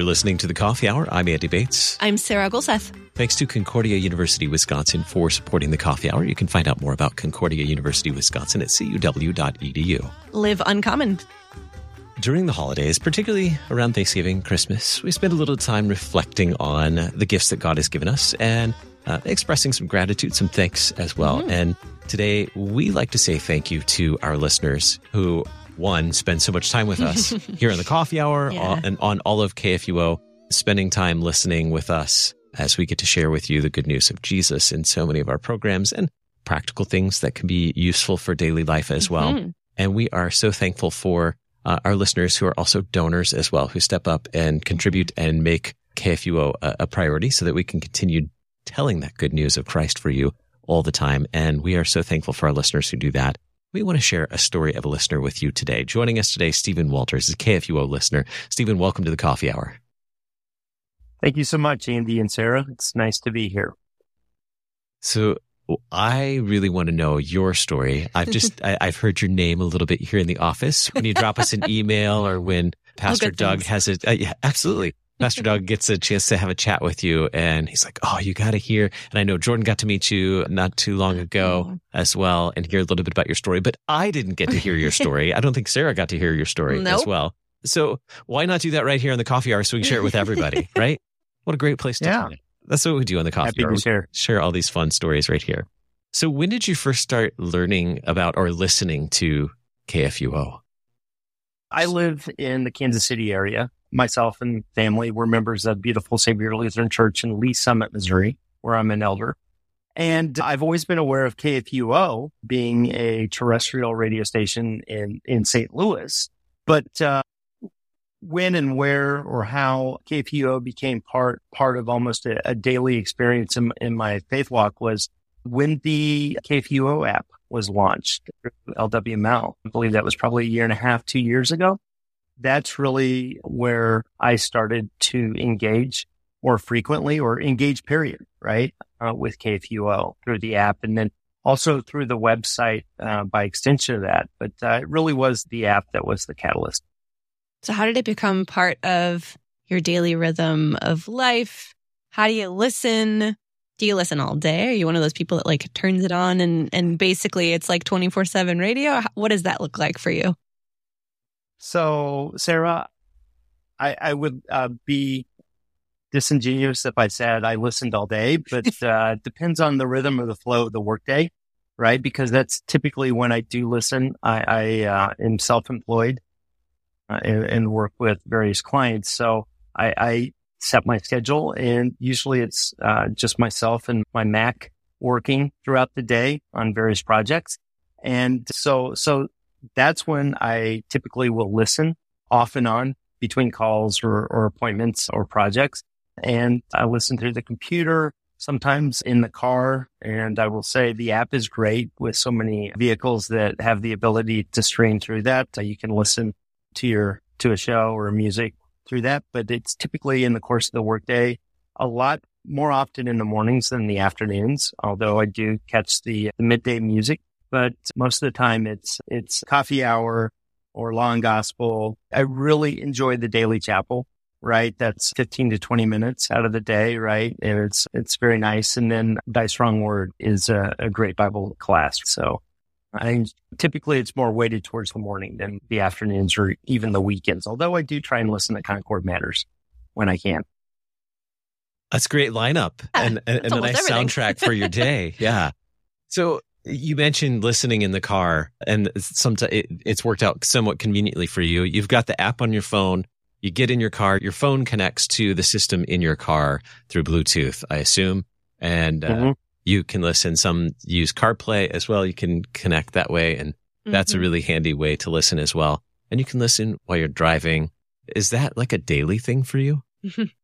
You're listening to the Coffee Hour. I'm Andy Bates. I'm Sarah Gulseth. Thanks to Concordia University Wisconsin for supporting the Coffee Hour. You can find out more about Concordia University Wisconsin at cuw.edu. Live uncommon. During the holidays, particularly around Thanksgiving, Christmas, we spend a little time reflecting on the gifts that God has given us and uh, expressing some gratitude, some thanks as well. Mm-hmm. And today, we like to say thank you to our listeners who one, spend so much time with us here in the coffee hour yeah. and on all of KFUO, spending time listening with us as we get to share with you the good news of Jesus in so many of our programs and practical things that can be useful for daily life as well. Mm-hmm. And we are so thankful for uh, our listeners who are also donors as well, who step up and contribute and make KFUO a, a priority so that we can continue telling that good news of Christ for you all the time. And we are so thankful for our listeners who do that. We want to share a story of a listener with you today. Joining us today, Steven Wolters, is a KFUO listener. Steven, welcome to the coffee hour. Thank you so much, Andy and Sarah. It's nice to be here. So I really want to know your story. I've just, I, have heard your name a little bit here in the office when you drop us an email or when Pastor Doug things. has a, uh, yeah, absolutely. Pastor Doug gets a chance to have a chat with you and he's like, Oh, you got to hear. And I know Jordan got to meet you not too long ago as well and hear a little bit about your story, but I didn't get to hear your story. I don't think Sarah got to hear your story nope. as well. So why not do that right here in the coffee hour so we can share it with everybody, right? What a great place to yeah. That's what we do on the coffee Happy hour. Share. share all these fun stories right here. So when did you first start learning about or listening to KFUO? I live in the Kansas City area myself and family were members of Beautiful Savior Lutheran Church in Lee Summit, Missouri, where I'm an elder. And I've always been aware of KFUO being a terrestrial radio station in, in St. Louis. But, uh, when and where or how KFUO became part, part of almost a, a daily experience in, in my faith walk was when the KFUO app was launched, LWML. I believe that was probably a year and a half, two years ago that's really where I started to engage more frequently or engage period, right? Uh, with KFUO through the app and then also through the website, uh, by extension of that. But uh, it really was the app that was the catalyst. So how did it become part of your daily rhythm of life? How do you listen? Do you listen all day? Are you one of those people that like turns it on and, and basically it's like 24 seven radio? What does that look like for you? So, Sarah, I, I would uh, be disingenuous if I said I listened all day, but uh, depends on the rhythm of the flow of the workday, right? Because that's typically when I do listen. I, I uh, am self-employed uh, and, and, work with various clients, so I, I set my schedule, and usually it's uh, just myself and my Mac working throughout the day on various projects. And so, so that's when I typically will listen off and on between calls or, or appointments or projects. And I listen through the computer, sometimes in the car. And I will say the app is great with so many vehicles that have the ability to stream through that. You can listen to your, to a show or music through that, but it's typically in the course of the workday a lot more often in the mornings than the afternoons, although I do catch the, the midday music but most of the time it's, it's coffee hour or long gospel. I really enjoy the daily chapel, right? That's 15 to 20 minutes out of the day, right? And it's, it's very nice. And then Thy Strong Word is a, a great Bible class. So I typically it's more weighted towards the morning than the afternoons or even the weekends. Although I do try and listen to Concord Matters when I can. That's a great lineup and, and, and a nice everything. soundtrack for your day. Yeah. So you mentioned listening in the car, and sometimes it, it's worked out somewhat conveniently for you. You've got the app on your phone. You get in your car. Your phone connects to the system in your car through Bluetooth, I assume, and uh, mm-hmm. you can listen. Some use CarPlay as well. You can connect that way, and that's mm-hmm. a really handy way to listen as well. And you can listen while you're driving. Is that like a daily thing for you?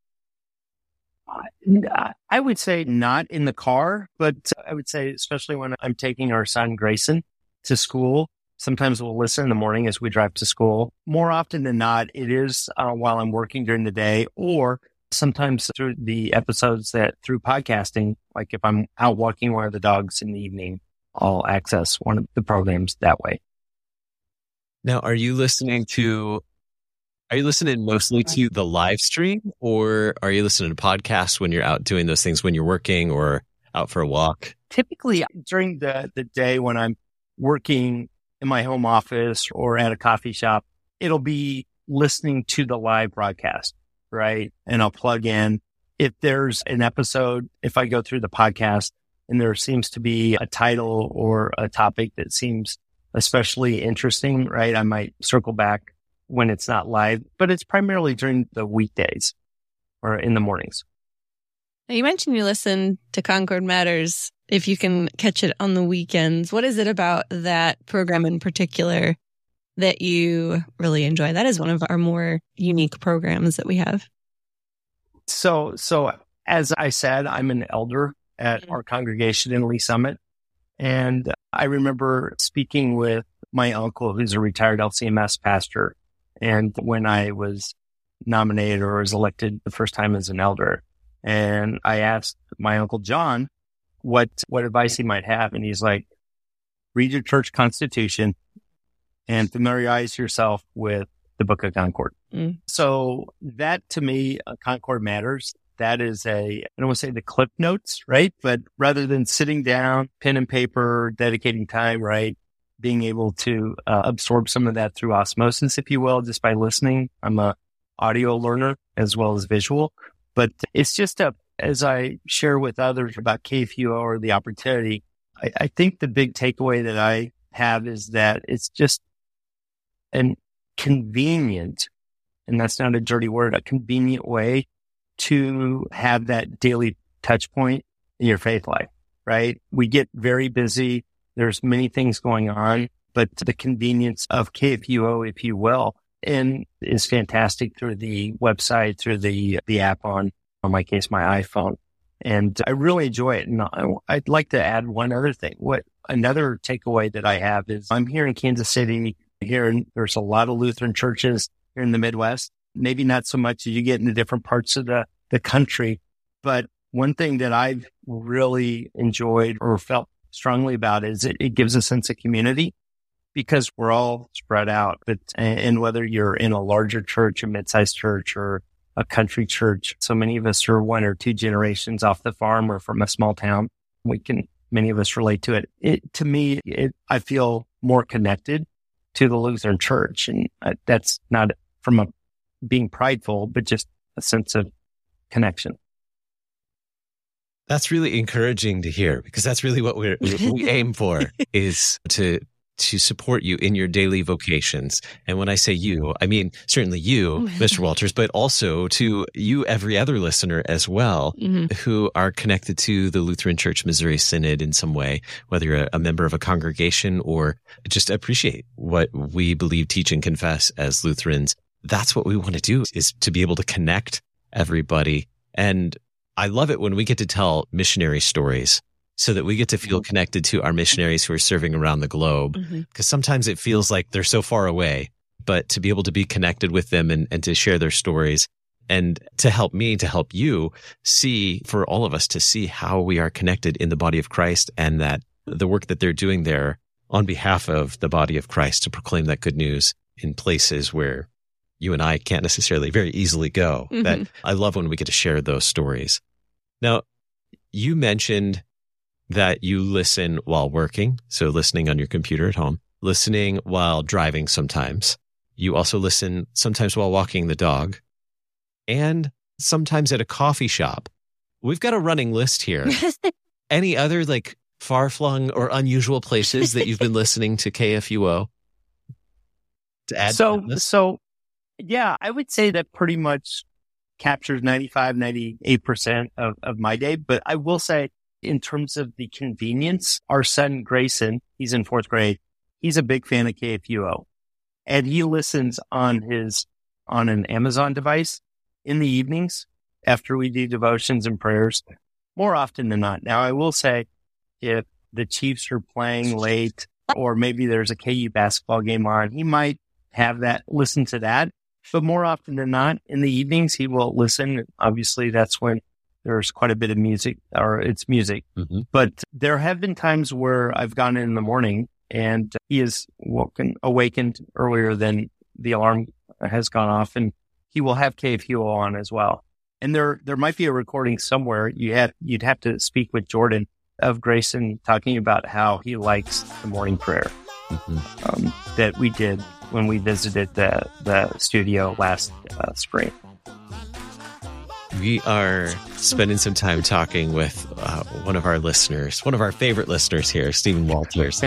I would say not in the car, but I would say, especially when I'm taking our son Grayson to school, sometimes we'll listen in the morning as we drive to school. More often than not, it is uh, while I'm working during the day or sometimes through the episodes that through podcasting, like if I'm out walking one of the dogs in the evening, I'll access one of the programs that way. Now, are you listening to Are you listening mostly to the live stream or are you listening to podcasts when you're out doing those things when you're working or out for a walk? Typically during the, the day when I'm working in my home office or at a coffee shop, it'll be listening to the live broadcast, right? And I'll plug in if there's an episode, if I go through the podcast and there seems to be a title or a topic that seems especially interesting, right? I might circle back when it's not live, but it's primarily during the weekdays or in the mornings. Now, you mentioned you listen to Concord Matters if you can catch it on the weekends. What is it about that program in particular that you really enjoy? That is one of our more unique programs that we have. So, so as I said, I'm an elder at mm-hmm. our congregation in Lee Summit. And I remember speaking with my uncle, who's a retired LCMS pastor. And when I was nominated or was elected the first time as an elder, and I asked my uncle John what, what advice he might have. And he's like, read your church constitution and familiarize yourself with the book of Concord. Mm. So that to me, uh, Concord matters. That is a, I don't want to say the clip notes, right? But rather than sitting down, pen and paper, dedicating time, right? Being able to uh, absorb some of that through osmosis, if you will, just by listening. I'm a audio learner as well as visual, but it's just a, as I share with others about KFUO or the opportunity, I, I think the big takeaway that I have is that it's just an convenient, and that's not a dirty word, a convenient way to have that daily touch point in your faith life, right? We get very busy. There's many things going on, but the convenience of KFUO, if you will, and is fantastic through the website, through the, the app on, on my case, my iPhone. And I really enjoy it. And I'd like to add one other thing. What another takeaway that I have is I'm here in Kansas City. Here, there's a lot of Lutheran churches here in the Midwest maybe not so much as you get into different parts of the, the country. But one thing that I've really enjoyed or felt strongly about is it, it gives a sense of community because we're all spread out. But, and whether you're in a larger church, a mid-sized church or a country church, so many of us are one or two generations off the farm or from a small town. We can, many of us relate to it. It, to me, it, I feel more connected to the Lutheran church. And uh, that's not from a being prideful, but just a sense of connection. That's really encouraging to hear because that's really what we we aim for is to to support you in your daily vocations. And when I say you, I mean certainly you, Mr. Wolters, but also to you, every other listener as well, mm-hmm. who are connected to the Lutheran Church Missouri Synod in some way, whether you're a member of a congregation or just appreciate what we believe, teach, and confess as Lutherans that's what we want to do is to be able to connect everybody. And I love it when we get to tell missionary stories so that we get to feel mm-hmm. connected to our missionaries who are serving around the globe. Because mm-hmm. sometimes it feels like they're so far away, but to be able to be connected with them and, and to share their stories and to help me, to help you see for all of us to see how we are connected in the body of Christ and that the work that they're doing there on behalf of the body of Christ to proclaim that good news in places where you and I can't necessarily very easily go. Mm-hmm. That I love when we get to share those stories. Now, you mentioned that you listen while working. So listening on your computer at home, listening while driving sometimes. You also listen sometimes while walking the dog and sometimes at a coffee shop. We've got a running list here. Any other like far flung or unusual places that you've been listening to KFUO? To add so, so yeah, I would say that pretty much captures 95, 98% of, of my day. But I will say in terms of the convenience, our son Grayson, he's in fourth grade. He's a big fan of KFUO and he listens on his, on an Amazon device in the evenings after we do devotions and prayers more often than not. Now I will say if the Chiefs are playing late or maybe there's a KU basketball game on, he might have that, listen to that. But more often than not, in the evenings, he will listen. Obviously, that's when there's quite a bit of music or it's music. Mm-hmm. But there have been times where I've gone in, in the morning and he is woken, awakened earlier than the alarm has gone off and he will have Cave KFUO on as well. And there, there might be a recording somewhere. You had, you'd have to speak with Jordan of Grayson talking about how he likes the morning prayer mm-hmm. um, that we did when we visited the, the studio last uh, spring. We are spending some time talking with uh, one of our listeners, one of our favorite listeners here, Steven Wolters.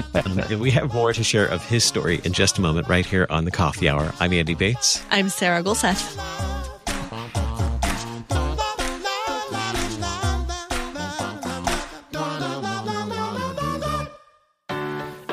and we have more to share of his story in just a moment, right here on the Coffee Hour. I'm Andy Bates. I'm Sarah Gulseth.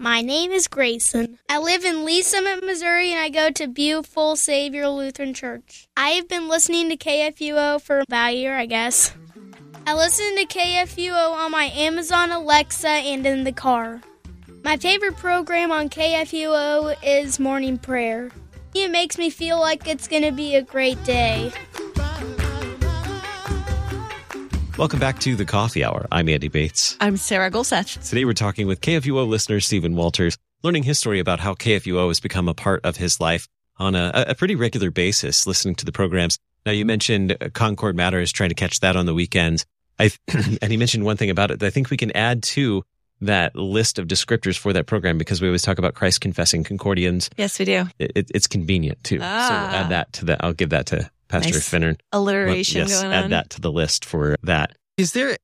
My name is Grayson. I live in Lee Summit, Missouri, and I go to Beautiful Savior Lutheran Church. I have been listening to KFUO for about a year, I guess. I listen to KFUO on my Amazon Alexa and in the car. My favorite program on KFUO is Morning Prayer. It makes me feel like it's going to be a great day. Welcome back to the Coffee Hour. I'm Andy Bates. I'm Sarah Gulseth. Today we're talking with KFUO listener Steven Wolters, learning his story about how KFUO has become a part of his life on a, a pretty regular basis, listening to the programs. Now you mentioned Concord Matters, trying to catch that on the weekends. I and he mentioned one thing about it that I think we can add to that list of descriptors for that program because we always talk about Christ confessing Concordians. Yes, we do. It, it, it's convenient too. Ah. So add that to that. I'll give that to Pastor nice Finner. Alliteration well, yes, add on. that to the list for that. Is there,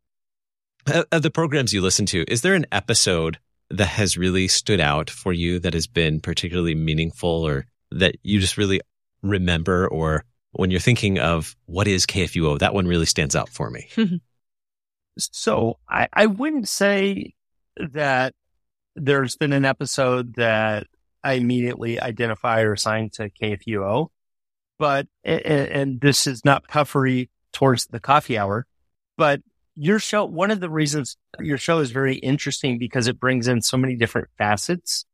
of the programs you listen to, is there an episode that has really stood out for you that has been particularly meaningful or that you just really remember or when you're thinking of what is KFUO, that one really stands out for me. so I, I wouldn't say that there's been an episode that I immediately identify or assign to KFUO but, and, this is not puffery towards the coffee hour, but your show, one of the reasons your show is very interesting because it brings in so many different facets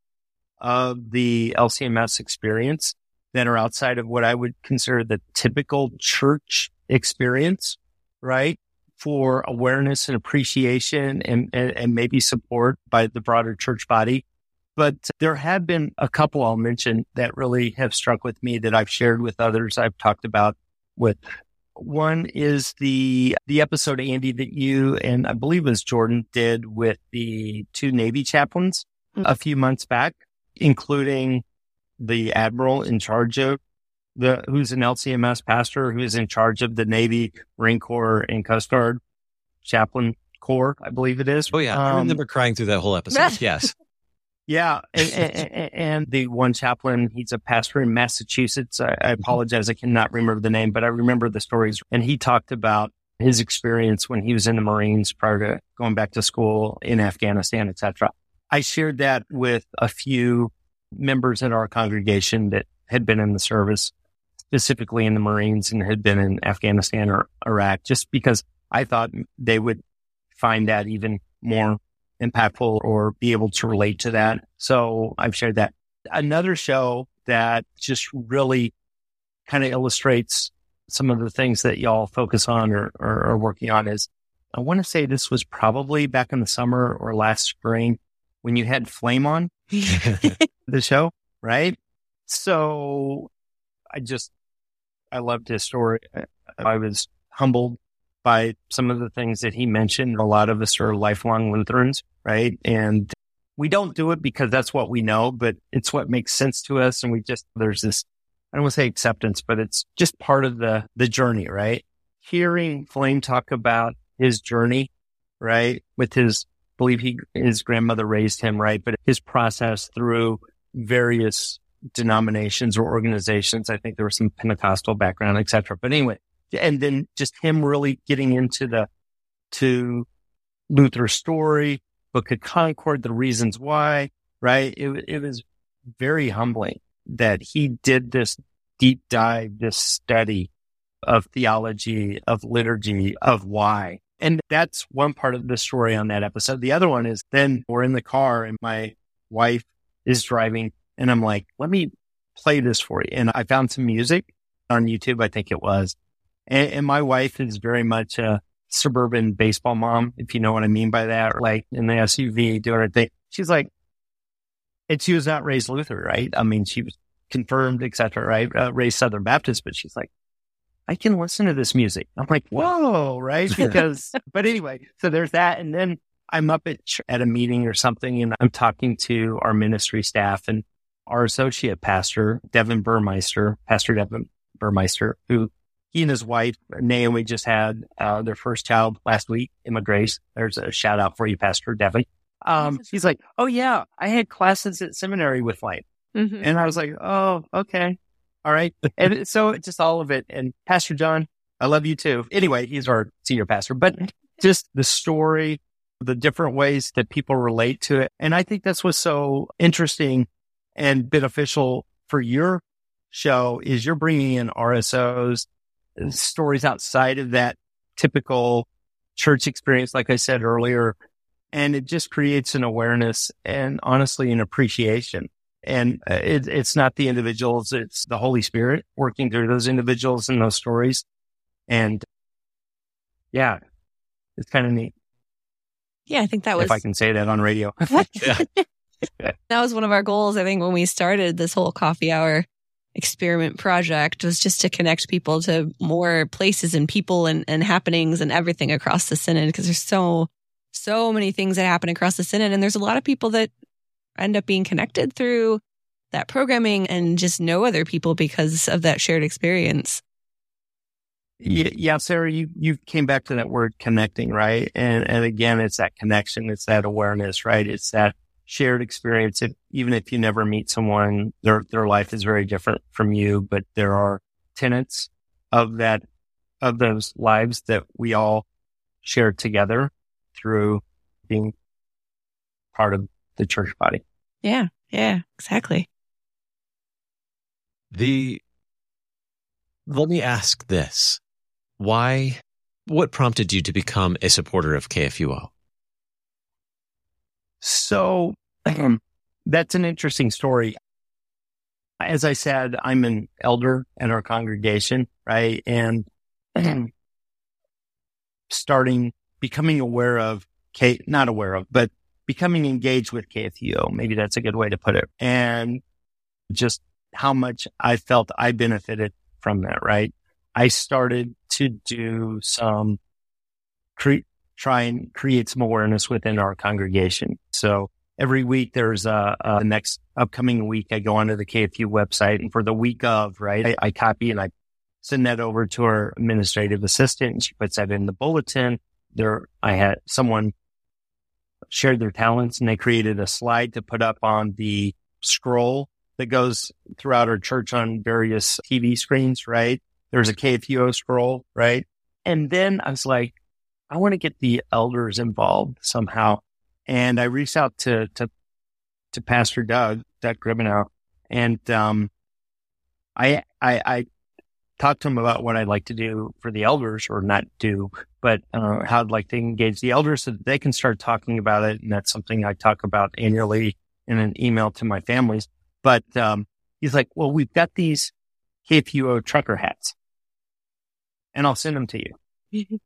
of the LCMS experience that are outside of what I would consider the typical church experience, right? For awareness and appreciation and, and, and maybe support by the broader church body. But there have been a couple I'll mention that really have struck with me that I've shared with others. I've talked about with one is the the episode Andy that you and I believe it was Jordan did with the two Navy chaplains mm-hmm. a few months back, including the admiral in charge of the who's an LCMS pastor who is in charge of the Navy, Marine Corps, and Coast Guard chaplain corps, I believe it is. Oh yeah, um, I remember crying through that whole episode. yes. Yeah, and, and, and, the one chaplain, he's a pastor in Massachusetts. I, I, mm-hmm. apologize, I cannot remember the name, but I remember the stories. And he talked about his experience when he was in the Marines prior to going back to school in Afghanistan, etc. I shared that with a few members in our congregation that had been in the service, specifically in the Marines and had been in Afghanistan or Iraq, just because I thought they would find that even more impactful or be able to relate to that. So I've shared that. Another show that just really kind of illustrates some of the things that y'all focus on or, or are working on is I want to say this was probably back in the summer or last spring when you had Flame on the show, right? So I just, I loved his story. I was humbled by some of the things that he mentioned. A lot of us are lifelong Lutherans, right? And we don't do it because that's what we know, but it's what makes sense to us. And we just, there's this, I don't want to say acceptance, but it's just part of the, the journey, right? Hearing Flame talk about his journey, right? With his, believe he, his grandmother raised him, right? But his process through various denominations or organizations. I think there was some Pentecostal background, etc. But anyway, and then just him really getting into the, to Luther's story, Book of Concord, the reasons why, right? It, it was very humbling that he did this deep dive, this study of theology, of liturgy, of why. And that's one part of the story on that episode. The other one is then we're in the car and my wife is driving and I'm like, let me play this for you. And I found some music on YouTube, I think it was. And, and my wife is very much a suburban baseball mom, if you know what I mean by that, like in the SUV doing her thing. She's like, and she was not raised Luther, right? I mean, she was confirmed, et cetera, right? Uh, raised Southern Baptist, but she's like, I can listen to this music. I'm like, whoa, right? Because, but anyway, so there's that. And then I'm up at, at a meeting or something and I'm talking to our ministry staff and our associate pastor, Devin Burmeister, Pastor Devin Burmeister, who he and his wife, Naomi, just had uh, their first child last week, Emma Grace. There's a shout out for you, Pastor Devin. Um, he's like, oh yeah, I had classes at seminary with Flame. Mm-hmm. And I was like, oh, okay. All right. and so just all of it. And Pastor John, I love you too. Anyway, he's our senior pastor, but just the story, the different ways that people relate to it. And I think that's what's so interesting and beneficial for your show is you're bringing in RSOs, stories outside of that typical church experience. Like I said earlier, and it just creates an awareness and honestly an appreciation. And uh, it, it's not the individuals, it's the Holy Spirit working through those individuals and those stories. And yeah, it's kind of neat. Yeah, I think that was. If I can say that on radio. that was one of our goals, I think, when we started this whole coffee hour experiment project was just to connect people to more places and people and, and happenings and everything across the synod because there's so so many things that happen across the synod. And there's a lot of people that end up being connected through that programming and just know other people because of that shared experience. Yeah, Sarah, you, you came back to that word connecting, right? And, and again, it's that connection. It's that awareness, right? It's that shared experience. If, even if you never meet someone, their, their life is very different from you, but there are tenets of that, of those lives that we all share together through being part of the church body. Yeah. Yeah, exactly. The, let me ask this. Why, what prompted you to become a supporter of KFUO? So Um, that's an interesting story. As I said, I'm an elder in our congregation, right? And mm-hmm. starting becoming aware of K, not aware of, but becoming engaged with KFUO. Maybe that's a good way to put it. And just how much I felt I benefited from that, right? I started to do some cre- try and create some awareness within our congregation. So every week there's a, a next upcoming week. I go onto the KFU website and for the week of, right, I, I copy and I send that over to our administrative assistant and she puts that in the bulletin there, I had someone shared their talents and they created a slide to put up on the scroll that goes throughout our church on various TV screens, right? There's a KFUO scroll, right? And then I was like, I want to get the elders involved somehow. And I reached out to, to, to Pastor Doug, Doug Gribenow, and, um, I, I, I talk to him about what I'd like to do for the elders or not do, but uh, how I'd like to engage the elders so that they can start talking about it. And that's something I talk about annually in an email to my families. But um, he's like, well, we've got these KFUO trucker hats and I'll send them to you.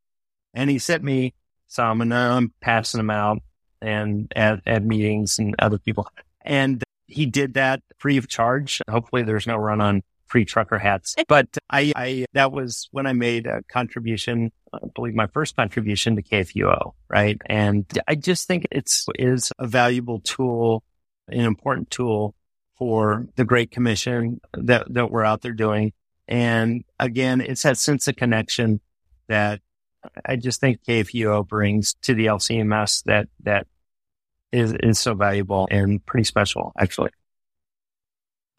and he sent me some and I'm passing them out and at, at meetings and other people. And he did that free of charge. Hopefully there's no run on free trucker hats. But I, I, that was when I made a contribution, I believe my first contribution to KFUO, right? And I just think it's, is a valuable tool, an important tool for the Great Commission that, that we're out there doing. And again, it's that sense of connection that I just think KFUO brings to the LCMS that, that is, is so valuable and pretty special, actually.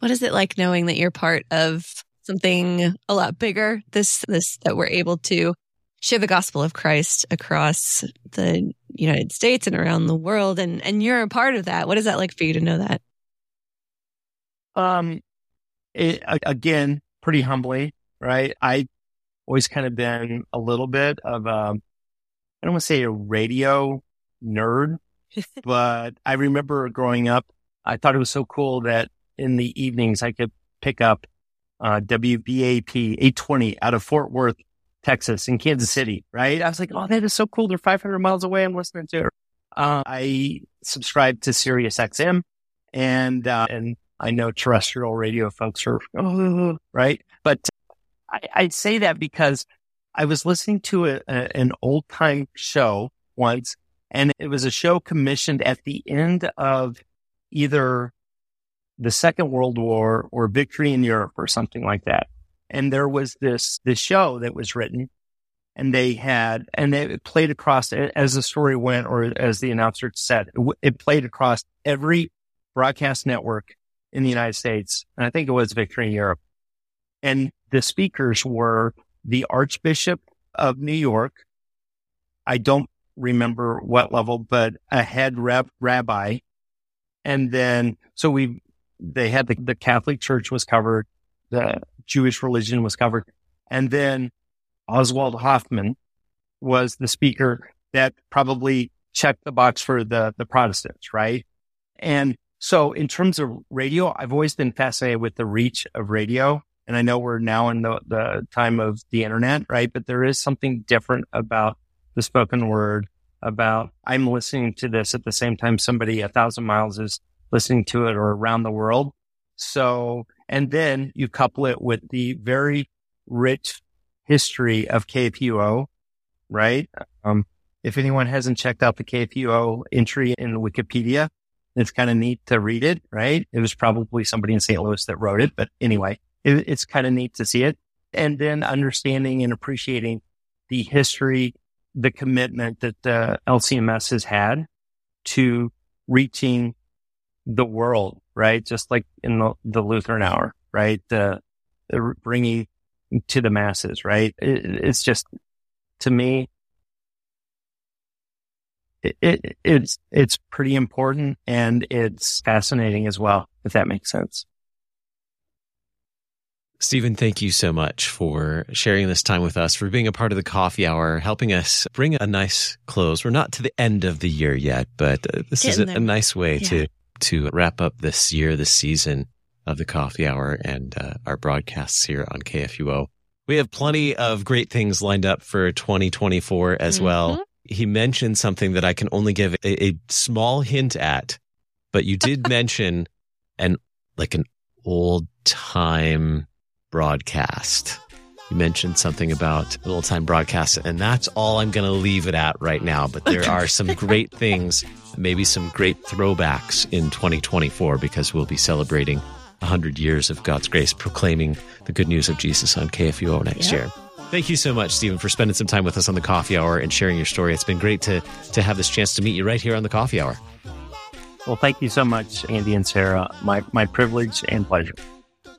What is it like knowing that you're part of something a lot bigger? This, this, that we're able to share the gospel of Christ across the United States and around the world. And, and you're a part of that. What is that like for you to know that? Um, it, again, pretty humbly, right? I always kind of been a little bit of a, I don't want to say a radio nerd, but I remember growing up, I thought it was so cool that in the evenings I could pick up uh, WBAP 820 out of Fort Worth, Texas in Kansas City, right? I was like, oh, that is so cool. They're 500 miles away. I'm listening to it. Uh, I subscribed to Sirius XM and, uh, and I know terrestrial radio folks are, oh, right. But I, I say that because I was listening to a, a, an old time show once and it was a show commissioned at the end of either the Second World War or Victory in Europe or something like that. And there was this, this show that was written and they had, and it played across as the story went or as the announcer said, it played across every broadcast network in the United States. And I think it was Victory in Europe. And the speakers were the Archbishop of New York. I don't remember what level, but a head rab- rabbi. And then, so we they had the, the Catholic Church was covered, the Jewish religion was covered, and then Oswald Hoffmann was the speaker that probably checked the box for the the Protestants, right? And so in terms of radio, I've always been fascinated with the reach of radio. And I know we're now in the, the time of the internet, right? But there is something different about the spoken word about I'm listening to this at the same time somebody a thousand miles is listening to it or around the world. So, and then you couple it with the very rich history of KFUO, right? Um, if anyone hasn't checked out the KFUO entry in Wikipedia, it's kind of neat to read it, right? It was probably somebody in St. Louis that wrote it, but anyway, it, it's kind of neat to see it. And then understanding and appreciating the history, the commitment that the LCMS has had to reaching the world, right? Just like in the, the Lutheran hour, right? The, the bringing to the masses, right? It, it's just, to me, it, it, it's, it's pretty important and it's fascinating as well, if that makes sense. Steven, thank you so much for sharing this time with us, for being a part of the coffee hour, helping us bring a nice close. We're not to the end of the year yet, but uh, this Getting is a, a, nice way yeah. to to wrap up this year, this season of the coffee hour and uh, our broadcasts here on KFUO. We have plenty of great things lined up for 2024 as mm-hmm. well. He mentioned something that I can only give a, a small hint at, but you did mention an like an old time broadcast. You mentioned something about old time broadcast, and that's all I'm going to leave it at right now. But there are some great things maybe some great throwbacks in 2024 because we'll be celebrating 100 years of God's grace, proclaiming the good news of Jesus on KFUO next yeah. year. Thank you so much, Steven, for spending some time with us on the coffee hour and sharing your story. It's been great to, to have this chance to meet you right here on the coffee hour. Well, thank you so much, Andy and Sarah. My, my privilege and pleasure.